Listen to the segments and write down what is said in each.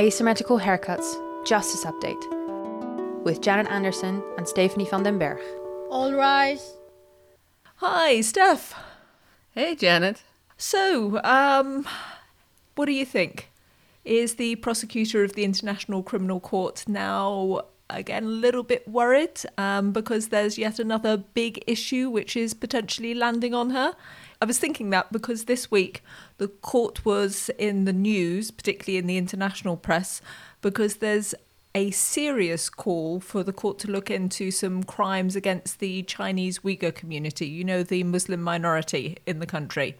Asymmetrical Haircuts Justice Update with Janet Anderson and Stephanie van den Berg. All rise. Hi, Steph. Hey, Janet. So, um, what do you think? Is the prosecutor of the International Criminal Court now again a little bit worried um, because there's yet another big issue which is potentially landing on her? I was thinking that because this week the court was in the news, particularly in the international press, because there's a serious call for the court to look into some crimes against the Chinese Uyghur community, you know, the Muslim minority in the country.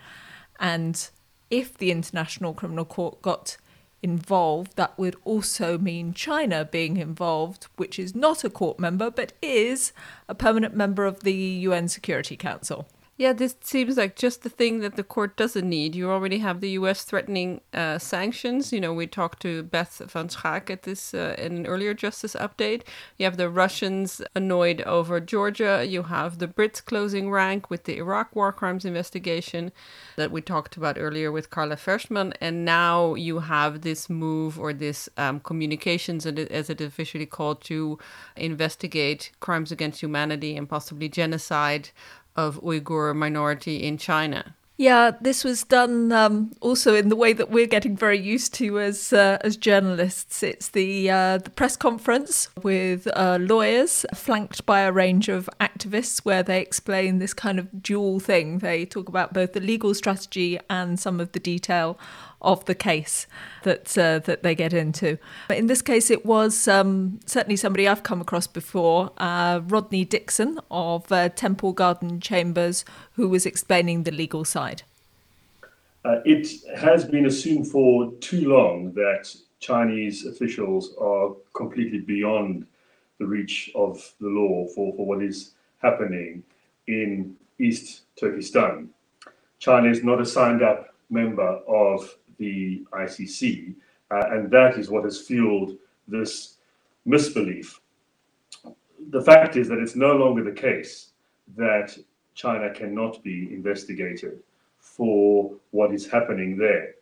And if the International Criminal Court got involved, that would also mean China being involved, which is not a court member but is a permanent member of the UN Security Council. Yeah, this seems like just the thing that the court doesn't need. You already have the U.S. threatening uh, sanctions. You know, we talked to Beth van Schaack at this uh, in an earlier justice update. You have the Russians annoyed over Georgia. You have the Brits closing rank with the Iraq war crimes investigation that we talked about earlier with Carla Ferstman. And now you have this move or this um, communications, as it officially called, to investigate crimes against humanity and possibly genocide of Uyghur minority in China. Yeah, this was done um, also in the way that we're getting very used to as uh, as journalists. It's the uh, the press conference with uh, lawyers, flanked by a range of activists, where they explain this kind of dual thing. They talk about both the legal strategy and some of the detail of the case that uh, that they get into. But in this case, it was um, certainly somebody I've come across before, uh, Rodney Dixon of uh, Temple Garden Chambers, who was explaining the legal side. Uh, it has been assumed for too long that Chinese officials are completely beyond the reach of the law for, for what is happening in East Turkestan. China is not a signed up member of the ICC, uh, and that is what has fueled this misbelief. The fact is that it's no longer the case that China cannot be investigated for what is happening there.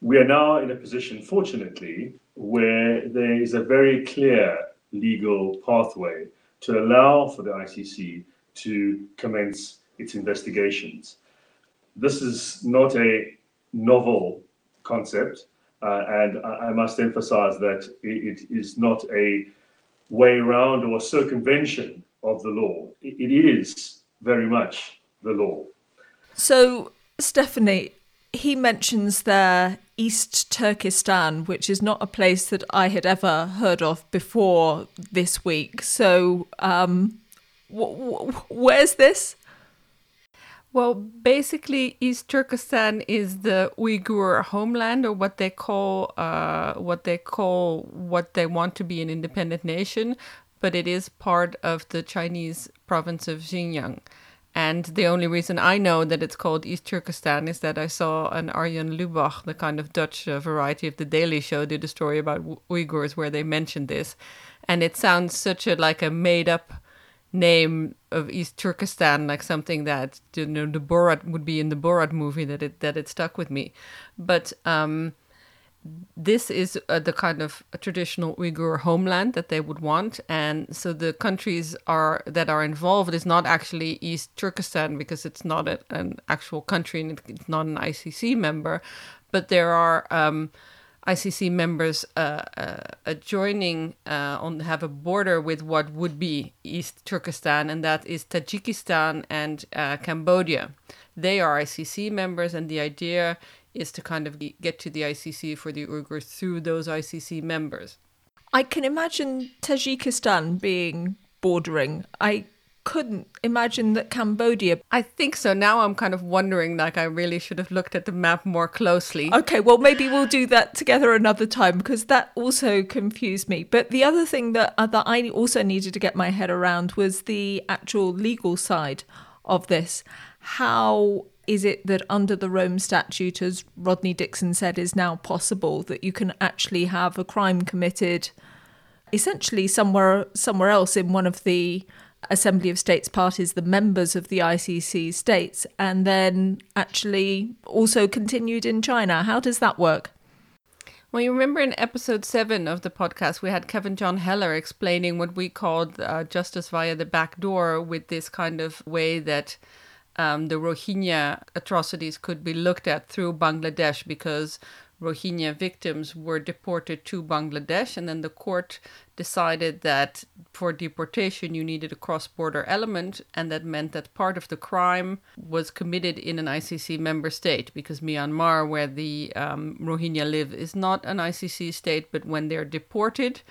We are now in a position, fortunately, where there is a very clear legal pathway to allow for the ICC to commence its investigations. This is not a novel concept. Uh, and I, I, must emphasize that it, it is not a way around or circumvention of the law. it, it is very much the law. So, Stephanie, he mentions there East Turkestan, which is not a place that I had ever heard of before this week. So, um, wh- wh- where's this? Well, basically, East Turkestan is the Uyghur homeland, or what they call uh, what they call what they want to be an independent nation, but it is part of the Chinese province of Xinjiang. And the only reason I know that it's called East Turkestan is that I saw an Arjen Lubach, the kind of Dutch uh, variety of the Daily Show, did a story about Uyghurs where they mentioned this, and it sounds such a like a made up name of East Turkestan, like something that you know the Borat would be in the Borat movie that it that it stuck with me. But um, this is uh, the kind of traditional Uyghur homeland that they would want, and so the countries are that are involved is not actually East Turkestan because it's not a, an actual country and it's not an ICC member, but there are. Um, ICC members uh, uh, adjoining uh, on have a border with what would be East Turkestan, and that is Tajikistan and uh, Cambodia. They are ICC members, and the idea is to kind of get to the ICC for the Uyghurs through those ICC members. I can imagine Tajikistan being bordering. I couldn't imagine that Cambodia. I think so. Now I'm kind of wondering, like, I really should have looked at the map more closely. Okay, well, maybe we'll do that together another time because that also confused me. But the other thing that, uh, that I also needed to get my head around was the actual legal side of this. How is it that under the Rome Statute, as Rodney Dixon said, is now possible that you can actually have a crime committed essentially somewhere somewhere else in one of the Assembly of States parties, the members of the ICC states, and then actually also continued in China. How does that work? Well, you remember in episode seven of the podcast, we had Kevin Jon Heller explaining what we called uh, justice via the back door, with this kind of way that um, the Rohingya atrocities could be looked at through Bangladesh because Rohingya victims were deported to Bangladesh, and then the court decided that for deportation you needed a cross border element, and that meant that part of the crime was committed in an ICC member state because Myanmar, where the um, Rohingya live, is not an ICC state, but when they're deported,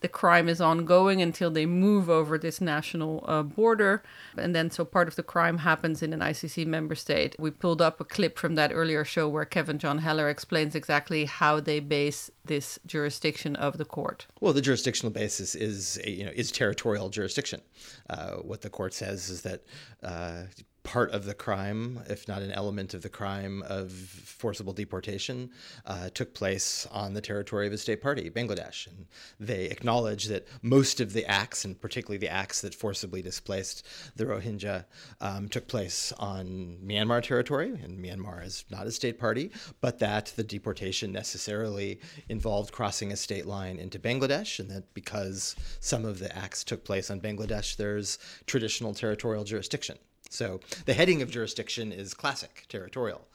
the crime is ongoing until they move over this national uh, border. And then, so part of the crime happens in an ICC member state. We pulled up a clip from that earlier show where Kevin Jon Heller explains exactly how they base this jurisdiction of the court. Well, the jurisdictional basis is, you know, is territorial jurisdiction. Uh, what the court says is that uh, part of the crime, if not an element of the crime of forcible deportation, uh, took place on the territory of a state party, Bangladesh. And they acknowledge that most of the acts, and particularly the acts that forcibly displaced the Rohingya, um, took place on Myanmar territory, and Myanmar is not a state party, but that the deportation necessarily involved crossing a state line into Bangladesh, and that because some of the acts took place on Bangladesh, there's traditional territorial jurisdiction. So the heading of jurisdiction is classic territorial.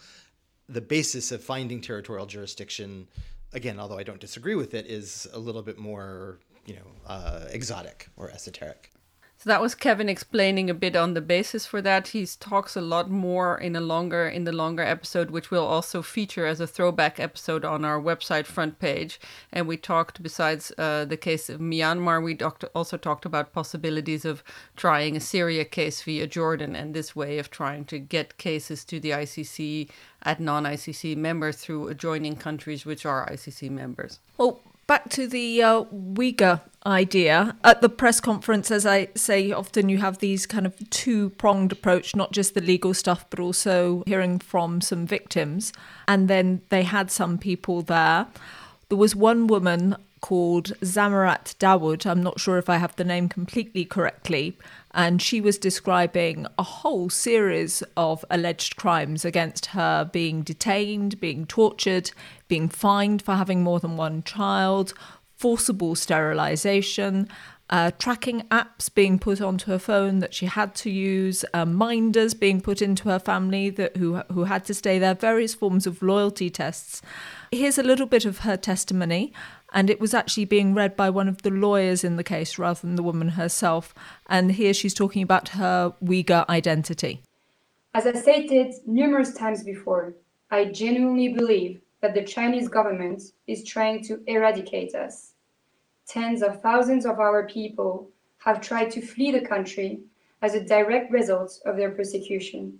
The basis of finding territorial jurisdiction, again, although I don't disagree with it, is a little bit more, you know, uh, exotic or esoteric. So that was Kevin explaining a bit on the basis for that. He talks a lot more in a longer in the longer episode, which will also feature as a throwback episode on our website front page. And we talked, besides uh, the case of Myanmar, we talked, also talked about possibilities of trying a Syria case via Jordan and this way of trying to get cases to the ICC at non-ICC members through adjoining countries which are ICC members. Well, back to the uh, Uyghur idea at the press conference as i say often you have these kind of two pronged approach not just the legal stuff but also hearing from some victims and then they had some people there there was one woman called Zamarat Dawood. I'm not sure if I have the name completely correctly. And she was describing a whole series of alleged crimes against her being detained, being tortured, being fined for having more than one child, forcible sterilization, uh, tracking apps being put onto her phone that she had to use, uh, minders being put into her family that who who had to stay there, various forms of loyalty tests. Here's a little bit of her testimony, and it was actually being read by one of the lawyers in the case rather than the woman herself. And here she's talking about her Uyghur identity. As I stated numerous times before, I genuinely believe that the Chinese government is trying to eradicate us. Tens of thousands of our people have tried to flee the country as a direct result of their persecution.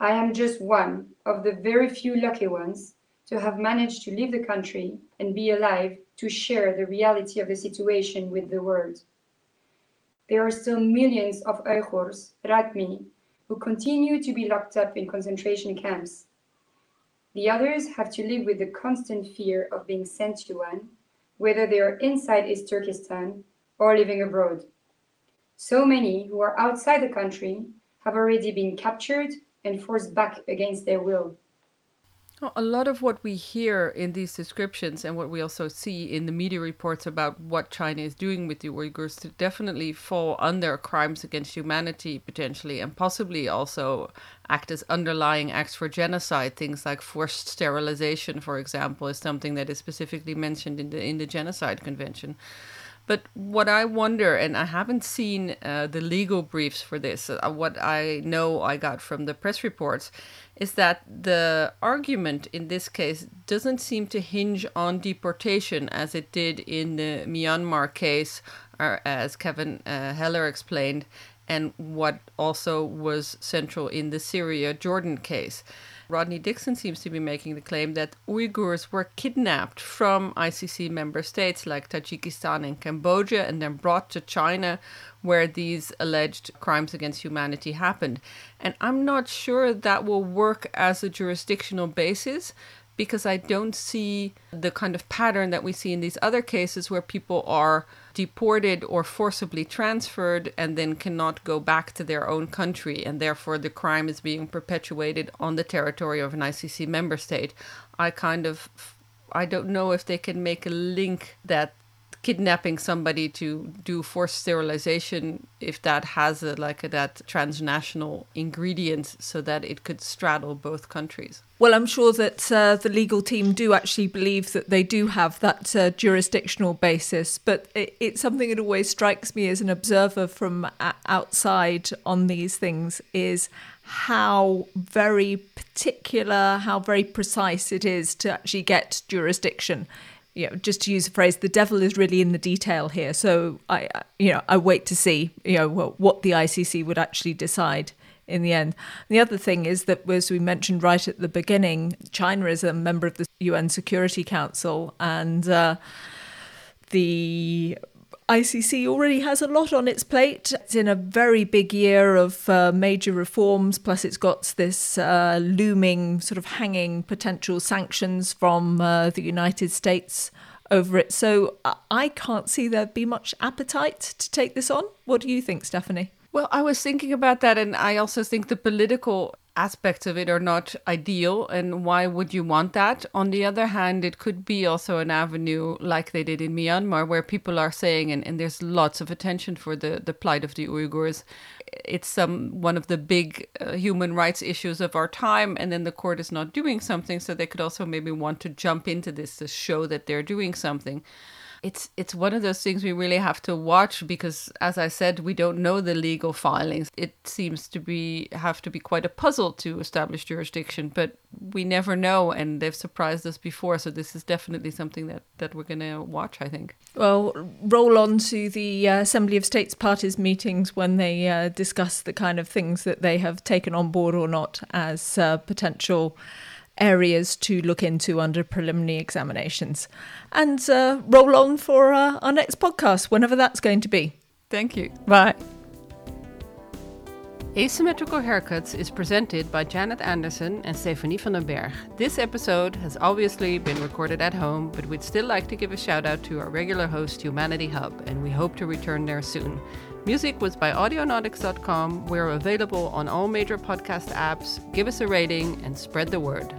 I am just one of the very few lucky ones to have managed to leave the country and be alive to share the reality of the situation with the world. There are still millions of Uyghurs, Ratmi, who continue to be locked up in concentration camps. The others have to live with the constant fear of being sent to one, whether they are inside East Turkestan or living abroad. So many who are outside the country have already been captured and forced back against their will. A lot of what we hear in these descriptions and what we also see in the media reports about what China is doing with the Uyghurs definitely fall under crimes against humanity potentially and possibly also act as underlying acts for genocide. Things like forced sterilization, for example, is something that is specifically mentioned in the in the genocide convention. But what I wonder, and I haven't seen uh, the legal briefs for this, uh, what I know I got from the press reports is that the argument in this case doesn't seem to hinge on deportation as it did in the Myanmar case, or as Kevin uh, Heller explained, and what also was central in the Syria Jordan case. Rodney Dixon seems to be making the claim that Uyghurs were kidnapped from ICC member states like Tajikistan and Cambodia and then brought to China where these alleged crimes against humanity happened. And I'm not sure that will work as a jurisdictional basis because I don't see the kind of pattern that we see in these other cases where people are deported or forcibly transferred and then cannot go back to their own country, and therefore the crime is being perpetuated on the territory of an ICC member state. I kind of I don't know if they can make a link that kidnapping somebody to do forced sterilization if that has a, like a, that transnational ingredient so that it could straddle both countries? Well i'm sure that uh, the legal team do actually believe that they do have that uh, jurisdictional basis but it, it's something that always strikes me as an observer from outside on these things is how very particular how very precise it is to actually get jurisdiction you know, just to use a phrase, the devil is really in the detail here. So I, you know, I wait to see, you know, what the ICC would actually decide in the end. The other thing is that, as we mentioned right at the beginning, China is a member of the UN Security Council, and uh, the ICC already has a lot on its plate. It's in a very big year of uh, major reforms, plus, it's got this uh, looming, sort of hanging potential sanctions from uh, the United States over it. So I can't see there'd be much appetite to take this on. What do you think, Stephanie? Well, I was thinking about that, and I also think the political aspects of it are not ideal and why would you want that? On the other hand it could be also an avenue like they did in myanmar where people are saying and, and there's lots of attention for the, the plight of the uyghurs it's some one of the big uh, human rights issues of our time and then the court is not doing something so they could also maybe want to jump into this to show that they're doing something it's it's one of those things we really have to watch because as i said we don't know the legal filings. It seems to be have to be quite a puzzle to establish jurisdiction but we never know and they've surprised us before so this is definitely something that that we're going to watch i think. Well roll on to the uh, assembly of states parties meetings when they uh, discuss the kind of things that they have taken on board or not as uh, potential areas to look into under preliminary examinations. And uh, roll on for uh, our next podcast, whenever that's going to be. Thank you. Bye. Asymmetrical Haircuts is presented by Janet Anderson and Stephanie van den Berg. This episode has obviously been recorded at home, but we'd still like to give a shout out to our regular host, Humanity Hub, and we hope to return there soon. Music was by Audionautix.com. We're available on all major podcast apps. Give us a rating and spread the word.